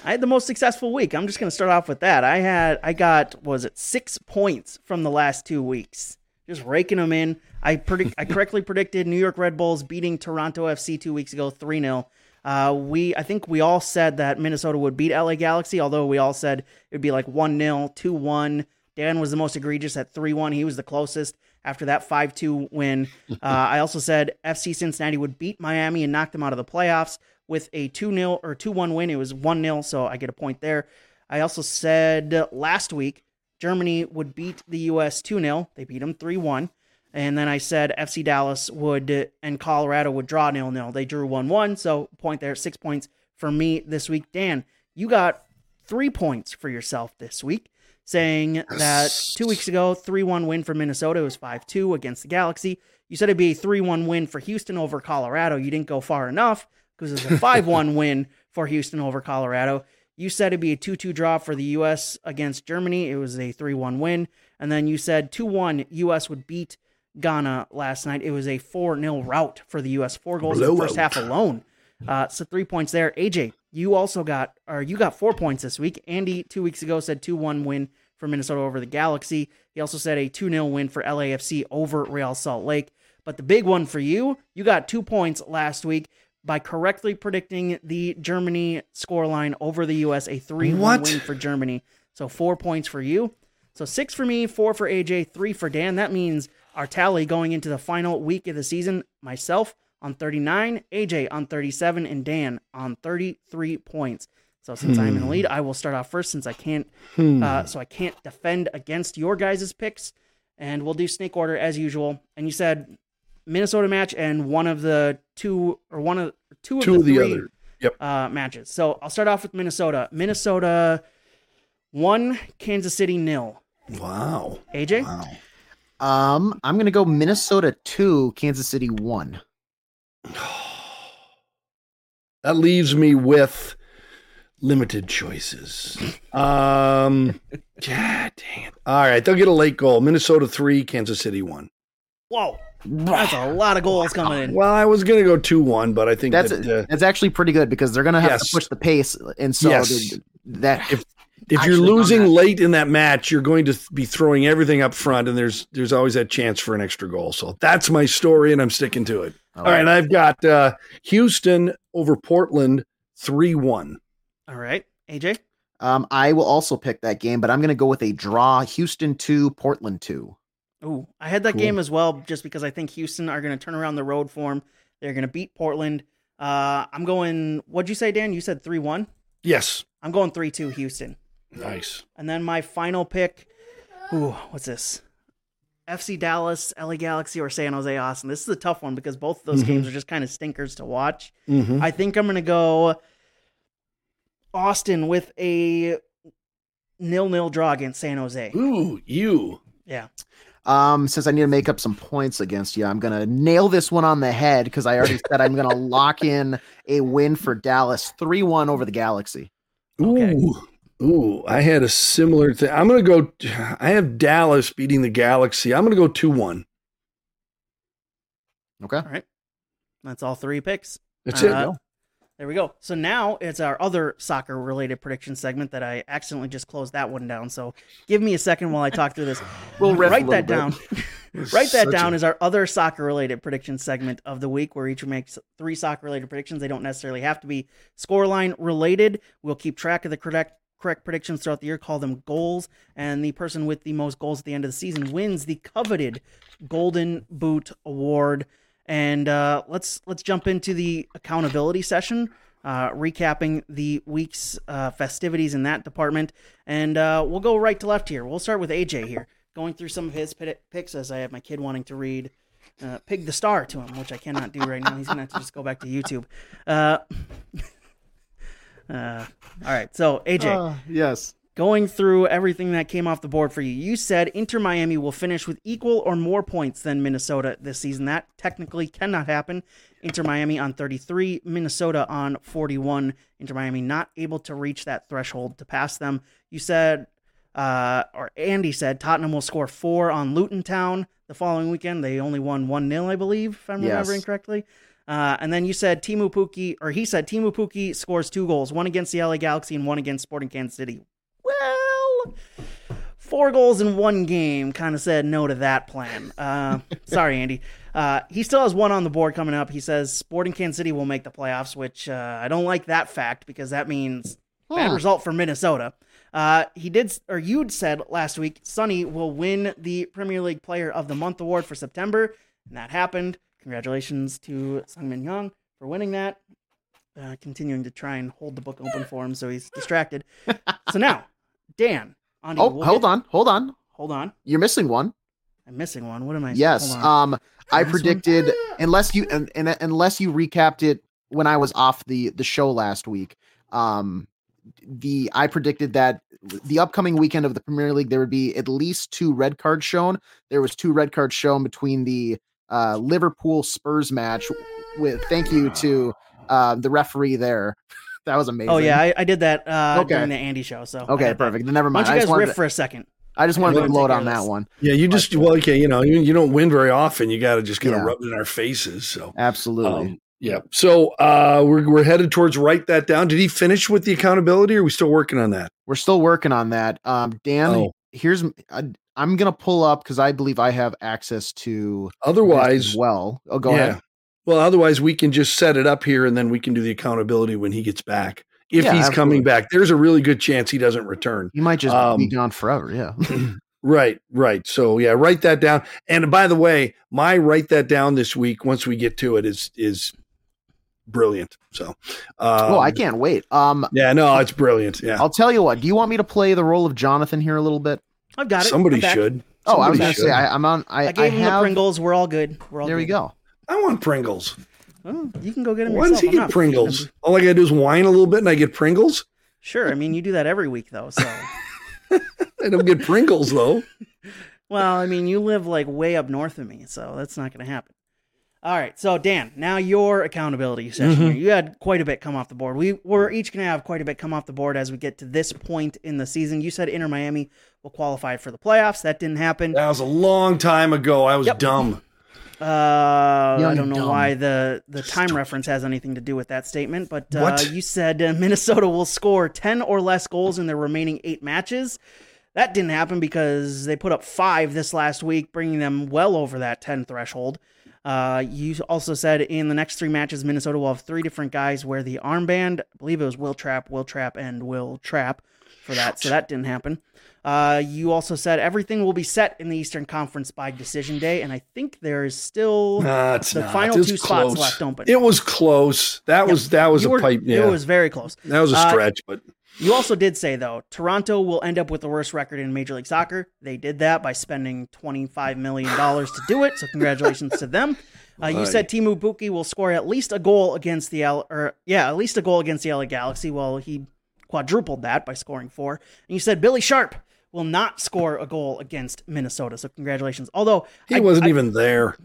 Speaker 2: I had the most successful week. I'm just going to start off with that. I had I got was it six points from the last two weeks, just raking them in. I predict I correctly predicted New York Red Bulls beating Toronto FC two weeks ago, three 0 uh, we I think we all said that Minnesota would beat LA Galaxy, although we all said it would be like 1 0, 2 1. Dan was the most egregious at 3 1. He was the closest after that 5 2 win. (laughs) Uh, I also said FC Cincinnati would beat Miami and knock them out of the playoffs with a 2 0 or 2 1 win. It was 1 0, so I get a point there. I also said last week Germany would beat the U.S. 2 0. They beat them 3 1. And then I said FC Dallas would and Colorado would draw nil nil. They drew 1 1. So, point there, six points for me this week. Dan, you got three points for yourself this week, saying that two weeks ago, 3 1 win for Minnesota was 5 2 against the Galaxy. You said it'd be a 3 1 win for Houston over Colorado. You didn't go far enough because it was a (laughs) 5 1 win for Houston over Colorado. You said it'd be a 2 2 draw for the U.S. against Germany. It was a 3 1 win. And then you said 2 1 U.S. would beat Ghana last night. It was a 4 0 rout for the U.S. Four goals in the first half alone. Uh, so three points there. AJ, you also got, or you got four points this week. Andy, two weeks ago, said 2 1 win for Minnesota over the Galaxy. He also said a 2 0 win for LAFC over Real Salt Lake. But the big one for you, you got two points last week by correctly predicting the Germany scoreline over the US, a 3 1 win for Germany. So four points for you. So six for me, four for AJ, three for Dan. That means our tally going into the final week of the season myself on 39, AJ on 37, and Dan on 33 points. So since hmm. I'm in the lead, I will start off first since I can't, hmm. uh, so I can't defend against your guys' picks, and we'll do snake order as usual. And you said Minnesota match and one of the two or one of two of
Speaker 3: two
Speaker 2: the,
Speaker 3: of the
Speaker 2: three,
Speaker 3: other yep.
Speaker 2: uh, matches. So I'll start off with Minnesota. Minnesota one, Kansas City nil.
Speaker 3: Wow.
Speaker 2: AJ.
Speaker 3: Wow.
Speaker 4: Um, I'm gonna go Minnesota two, Kansas City one. (sighs)
Speaker 3: that leaves me with limited choices. Um, (laughs) yeah, dang it. All right, they'll get a late goal. Minnesota three, Kansas City one.
Speaker 2: Whoa, that's a lot of goals coming in.
Speaker 3: Well, I was gonna go two one, but I think
Speaker 4: that's
Speaker 3: that,
Speaker 4: uh, that's actually pretty good because they're gonna have
Speaker 3: yes.
Speaker 4: to push the pace, and so
Speaker 3: yes.
Speaker 4: that
Speaker 3: if if you're losing late in that match, you're going to be throwing everything up front, and there's there's always that chance for an extra goal. So that's my story, and I'm sticking to it. All, All right. right, I've got uh, Houston over Portland three one.
Speaker 2: All right, AJ.
Speaker 4: Um, I will also pick that game, but I'm going to go with a draw: Houston two, Portland two.
Speaker 2: Oh, I had that cool. game as well, just because I think Houston are going to turn around the road form. They're going to beat Portland. Uh, I'm going. What'd you say, Dan? You said three one.
Speaker 3: Yes.
Speaker 2: I'm going three two Houston.
Speaker 3: Nice.
Speaker 2: And then my final pick. Ooh, what's this? FC Dallas, LA Galaxy, or San Jose Austin. This is a tough one because both of those mm-hmm. games are just kind of stinkers to watch.
Speaker 3: Mm-hmm.
Speaker 2: I think I'm going to go Austin with a nil-nil draw against San Jose.
Speaker 3: Ooh, you.
Speaker 2: Yeah.
Speaker 4: Um, since I need to make up some points against you, I'm gonna nail this one on the head because I already said I'm gonna (laughs) lock in a win for Dallas, three one over the Galaxy.
Speaker 3: Okay. Ooh, Ooh, I had a similar thing. I'm going to go. I have Dallas beating the Galaxy. I'm going to go 2 1.
Speaker 4: Okay.
Speaker 2: All right. That's all three picks.
Speaker 3: That's uh,
Speaker 2: it. There we go. So now it's our other soccer related prediction segment that I accidentally just closed that one down. So give me a second while I talk through this. (laughs)
Speaker 4: we'll (laughs) (laughs)
Speaker 2: write that down. write that down a... as our other soccer related prediction segment of the week where each makes three soccer related predictions. They don't necessarily have to be scoreline related. We'll keep track of the correct correct predictions throughout the year, call them goals, and the person with the most goals at the end of the season wins the coveted Golden Boot Award. And uh, let's let's jump into the accountability session, uh, recapping the week's uh, festivities in that department, and uh, we'll go right to left here. We'll start with AJ here, going through some of his picks as I have my kid wanting to read. Uh, Pig the Star to him, which I cannot do right now. He's gonna have to just go back to YouTube. (laughs) Uh, all right. So, AJ. Uh,
Speaker 4: yes.
Speaker 2: Going through everything that came off the board for you, you said Inter Miami will finish with equal or more points than Minnesota this season. That technically cannot happen. Inter Miami on 33, Minnesota on 41. Inter Miami not able to reach that threshold to pass them. You said, uh, or Andy said, Tottenham will score four on Luton Town the following weekend. They only won 1 0, I believe, if I'm yes. remembering correctly. Uh, and then you said Teemu Pukki, or he said Teemu Pukki scores two goals, one against the LA Galaxy and one against Sporting Kansas City. Well, four goals in one game kind of said no to that plan. Uh, (laughs) sorry, Andy. Uh, he still has one on the board coming up. He says Sporting Kansas City will make the playoffs, which uh, I don't like that fact because that means huh. bad result for Minnesota. Uh, he did, or you'd said last week, Sonny will win the Premier League Player of the Month award for September, and that happened. Congratulations to Sungmin Young for winning that. Uh, continuing to try and hold the book open for him so he's distracted. so now, Dan.
Speaker 4: On oh, we'll hold get... on, hold on,
Speaker 2: hold on.
Speaker 4: You're missing one.
Speaker 2: I'm missing one. What am I?
Speaker 4: Yes. Um, I predicted unless you and, and unless you recapped it when I was off the the show last week. Um, the I predicted that the upcoming weekend of the Premier League there would be at least two red cards shown. There was two red cards shown between the uh, Liverpool Spurs match. With thank you to uh, the referee there. (laughs) that was amazing.
Speaker 2: Oh yeah, I, I did that uh, okay. during the Andy show. So
Speaker 4: okay, perfect. Then never mind.
Speaker 2: Why don't you guys riff to... for a second?
Speaker 4: I just wanted to
Speaker 2: take
Speaker 4: gloat on that one.
Speaker 3: Yeah, you just well, okay, you know, you, you don't win very often. You got to just kind of
Speaker 4: Yeah.
Speaker 3: rub it in our faces. So,
Speaker 4: Absolutely.
Speaker 3: um, yeah. So uh, we're we're headed towards write that down. Did he finish with the accountability? Or are we still working on that?
Speaker 4: We're still working on that. Um, Dan,
Speaker 3: Oh.
Speaker 4: here's I, I'm gonna pull up because I believe I have access to
Speaker 3: Otherwise,
Speaker 4: as well. Oh, go
Speaker 3: yeah.
Speaker 4: ahead.
Speaker 3: Well, otherwise we can just set it up here and then we can do the accountability when he gets back. If
Speaker 4: Yeah,
Speaker 3: he's coming back, there's a really good chance he doesn't return.
Speaker 4: You might just
Speaker 3: Um,
Speaker 4: be gone forever. Yeah. (clears throat)
Speaker 3: Right, right. So yeah, write that down. And by the way, my write that down this week once we get to it is is brilliant. So um,
Speaker 4: oh, I can't wait. Um,
Speaker 3: Yeah, no, it's brilliant. Yeah.
Speaker 4: I'll tell you what. Do you want me to play the role of Jonathan here a little bit?
Speaker 2: I've got it.
Speaker 3: Somebody should.
Speaker 4: Oh, I was gonna say I, I'm on. I,
Speaker 2: I gave
Speaker 4: I
Speaker 2: him
Speaker 4: have.
Speaker 2: the Pringles. We're all good. We're all
Speaker 4: There we go.
Speaker 3: I want Pringles.
Speaker 2: Oh, you can go get them
Speaker 3: Why does he
Speaker 2: I'm
Speaker 3: get Pringles?
Speaker 2: them.
Speaker 3: All I gotta do is whine a little bit and I get Pringles.
Speaker 2: Sure. I mean, you do that every week, though. So, (laughs)
Speaker 3: I don't get Pringles though. (laughs)
Speaker 2: well, I mean, you live like way up north of me, so that's not going to happen. All right. So, Dan, now your accountability session
Speaker 3: Mhm.
Speaker 2: here. You had quite a bit come off the board. We we're each going to have quite a bit come off the board as we get to this point in the season. You said Inter Miami will qualify for the playoffs. That didn't happen.
Speaker 3: That was a long time ago. I was
Speaker 2: Yep.
Speaker 3: dumb.
Speaker 2: Uh,
Speaker 4: Young
Speaker 2: I don't know
Speaker 4: dumb.
Speaker 2: why the the time reference has anything to do with that statement, but uh, you said uh, Minnesota will score ten or less goals in their remaining eight matches. That didn't happen because they put up five this last week, bringing them well over that ten threshold. Uh, you also said in the next three matches, Minnesota will have three different guys wear the armband. I believe it was Will Trapp, Will Trapp, and Will Trapp for that. So that didn't happen. Uh, you also said everything will be set in the Eastern Conference by decision day, and I think there is still
Speaker 3: Nah,
Speaker 2: the
Speaker 3: not.
Speaker 2: final two spots left open.
Speaker 3: It was close. That was that was
Speaker 2: You
Speaker 3: a
Speaker 2: were-
Speaker 3: pipe. Yeah,
Speaker 2: It was very close.
Speaker 3: that was a
Speaker 2: uh,
Speaker 3: stretch, but
Speaker 2: You also did say though Toronto will end up with the worst record in Major League Soccer. They did that by spending twenty five million dollars to do it. So congratulations to them. Uh, you said Teemu Pukki will score at least a goal against the L, or yeah, at least a goal against the LA Galaxy. Well, he quadrupled that by scoring four. And you said Billy Sharp will not score a goal against Minnesota. So congratulations. Although
Speaker 3: he
Speaker 2: I-
Speaker 3: wasn't
Speaker 2: I-
Speaker 3: even there.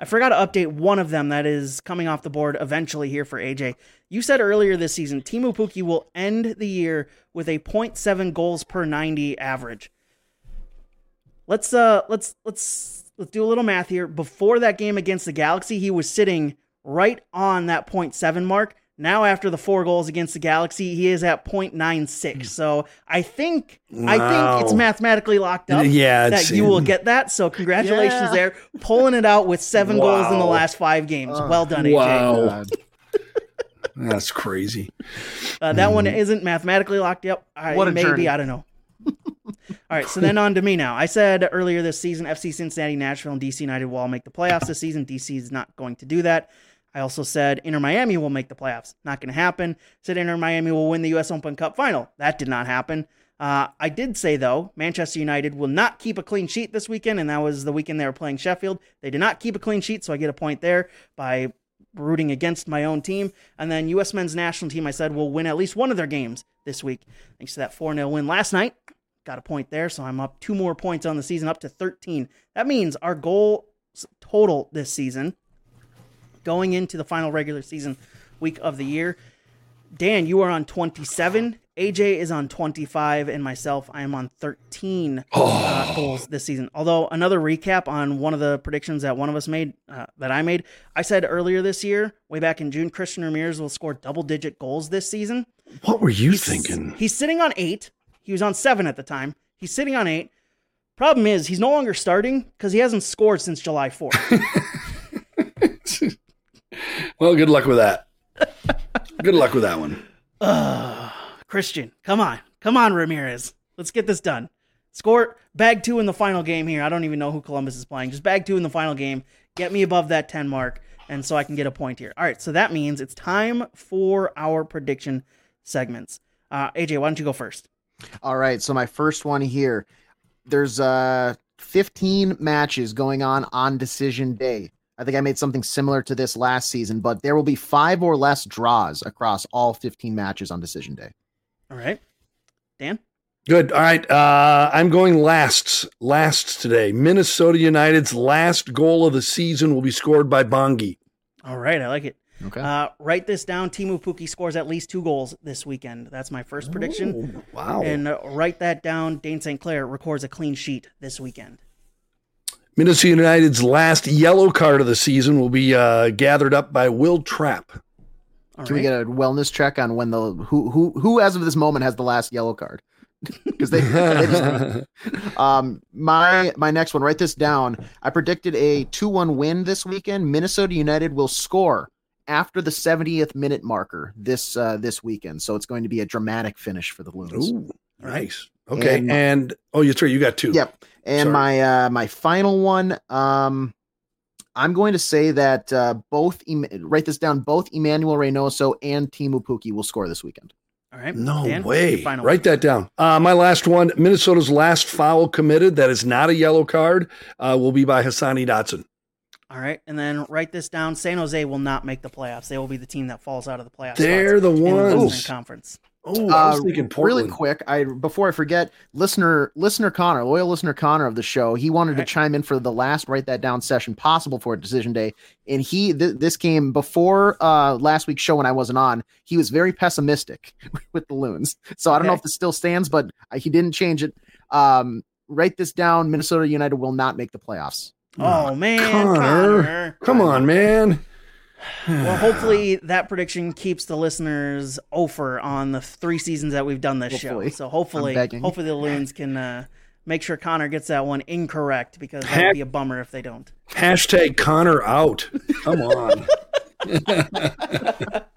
Speaker 2: I forgot to update one of them that is coming off the board eventually here for AJ. You said earlier this season Teemu Pukki will end the year with a 0.7 goals per 90 average. Let's uh let's let's let's do a little math here. Before that game against the Galaxy, he was sitting right on that 0.7 mark. Now after the four goals against the Galaxy, he is at 0.96. So I think I think it's mathematically locked up
Speaker 3: Yeah,
Speaker 2: that you will get that. So congratulations
Speaker 4: Yeah.
Speaker 2: there, pulling it out with seven goals in the last five games.
Speaker 4: Uh,
Speaker 2: well done, AJ.
Speaker 3: wow. (laughs)
Speaker 4: God.
Speaker 3: That's crazy.
Speaker 2: Uh, that one isn't mathematically locked up. I,
Speaker 4: What a
Speaker 2: maybe
Speaker 4: journey.
Speaker 2: I don't know. all right, so then on to me now. I said earlier this season, FC Cincinnati, Nashville, and DC United will all make the playoffs this season. DC is not going to do that. I also said Inter Miami will make the playoffs. Not going to happen. Said Inter Miami will win the U.S. Open Cup final. That did not happen. Uh, I did say though, Manchester United will not keep a clean sheet this weekend, and that was the weekend they were playing Sheffield. They did not keep a clean sheet, so I get a point there by rooting against my own team. And then U.S. men's national team, I said, will win at least one of their games this week. Thanks to that 4 0 win last night. Got a point there, so I'm up two more points on the season, up to 13. That means our goal total this season, going into the final regular season week of the year. Dan, you are on 27. AJ is on 25, and myself, I am on 13 uh, goals this season. Although another recap on one of the predictions that one of us made, uh, that I made, I said earlier this year, way back in June, Christian Ramirez will score double-digit goals this season.
Speaker 3: What were you
Speaker 2: He's-
Speaker 3: thinking?
Speaker 2: He's sitting on eight. He was on seven at the time. He's sitting on eight. Problem is, he's no longer starting because he hasn't scored since July 4th. (laughs)
Speaker 3: Well, good luck with that. good luck with that one.
Speaker 2: Ugh, (sighs) Christian, come on. Come on, Ramirez. Let's get this done. Score bag two in the final game here. I don't even know who Columbus is playing. Just bag two in the final game. Get me above that 10 mark, and so I can get a point here. All right, so that means it's time for our prediction segments. Uh, AJ, why don't you go first?
Speaker 4: All right, so my first one here. There's uh 15 matches going on on decision day. I think I made something similar to this last season, but there will be five or less draws across all 15 matches on decision day.
Speaker 2: All right. Dan?
Speaker 3: Good. All right. Uh, I'm going last. Last today. Minnesota United's last goal of the season will be scored by Bongi.
Speaker 2: All right, I like it.
Speaker 4: Okay.
Speaker 2: Uh, write this down. Teemu Pukki scores at least two goals this weekend. That's my first prediction.
Speaker 3: Oh, wow.
Speaker 2: And uh, write that down. Dayne St. Clair records a clean sheet this weekend.
Speaker 3: Minnesota United's last yellow card of the season will be uh, gathered up by Will Trapp.
Speaker 2: All
Speaker 4: Can we get a wellness check on when the who who who as of this moment has the last yellow card? (laughs) Because they, they just, (laughs) um my my next one. Write this down. I predicted a two one win this weekend. Minnesota United will score after the 70th minute marker this uh, this weekend. So it's going to be a dramatic finish for the Loons.
Speaker 3: Ooh, nice. Okay,
Speaker 4: And-
Speaker 3: and, oh, you're three. You got two.
Speaker 4: Yep. And
Speaker 3: Sorry.
Speaker 4: my uh my final one, um I'm going to say that uh both Em- write this down. Both Emmanuel Reynoso and Teemu Pukki will score this weekend.
Speaker 2: All right.
Speaker 3: No
Speaker 2: Dan,
Speaker 3: way.
Speaker 2: your final
Speaker 3: Write that down. Uh, my last one Minnesota's last foul committed that is not a yellow card uh, will be by Hassani Dotson.
Speaker 2: All right. And then write this down. San Jose will not make the playoffs. They will be the team that falls out of the playoffs.
Speaker 3: They're the
Speaker 2: in the Western
Speaker 3: ones.
Speaker 2: Conference.
Speaker 3: Oh, I was
Speaker 4: Uh,
Speaker 3: thinking
Speaker 4: Really quick, I before I forget, listener listener Connor, loyal listener Connor of the show, he wanted
Speaker 2: Right.
Speaker 4: to chime in for the last write that down session possible for decision day, and he th- this came before uh last week's show when I wasn't on. He was very pessimistic (laughs) with the loons, so I don't know if this still stands, but uh, he didn't change it. Um, write this down: Minnesota United will not make the playoffs.
Speaker 2: Oh, man.
Speaker 3: Connor.
Speaker 2: Connor.
Speaker 3: Come on, man.
Speaker 2: Well, hopefully that prediction keeps the listeners over on the three seasons that we've done this
Speaker 4: Hopefully.
Speaker 2: show. So hopefully, hopefully the loons can uh, make sure Connor gets that one incorrect because that would be a bummer if they don't.
Speaker 3: Hashtag Connor out. Come on. (laughs)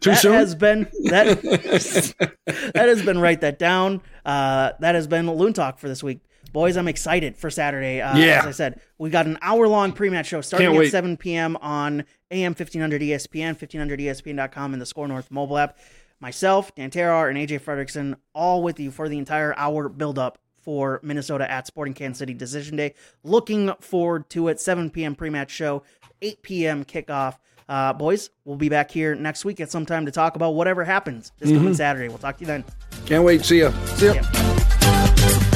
Speaker 3: Too
Speaker 2: that
Speaker 3: soon?
Speaker 2: has been that (laughs) that has been write that down. Uh, that has been Loon Talk for this week. Boys, I'm excited for Saturday. Uh,
Speaker 3: Yeah.
Speaker 2: As I said, we got an hour long pre match show starting
Speaker 3: Can't
Speaker 2: at
Speaker 3: wait.
Speaker 2: 7 p.m. on AM 1500 ESPN, 1500ESPN.com, and the Score North mobile app. Myself, Dan Terhaar, and AJ Fredrickson, all with you for the entire hour build up for Minnesota at Sporting Kansas City Decision Day. Looking forward to it. 7 p.m. pre match show, 8 p.m. kickoff. Uh, boys, we'll be back here next week at some time to talk about whatever happens this coming Saturday. We'll talk to you then.
Speaker 3: Can't wait. See ya. See ya.
Speaker 2: Yeah.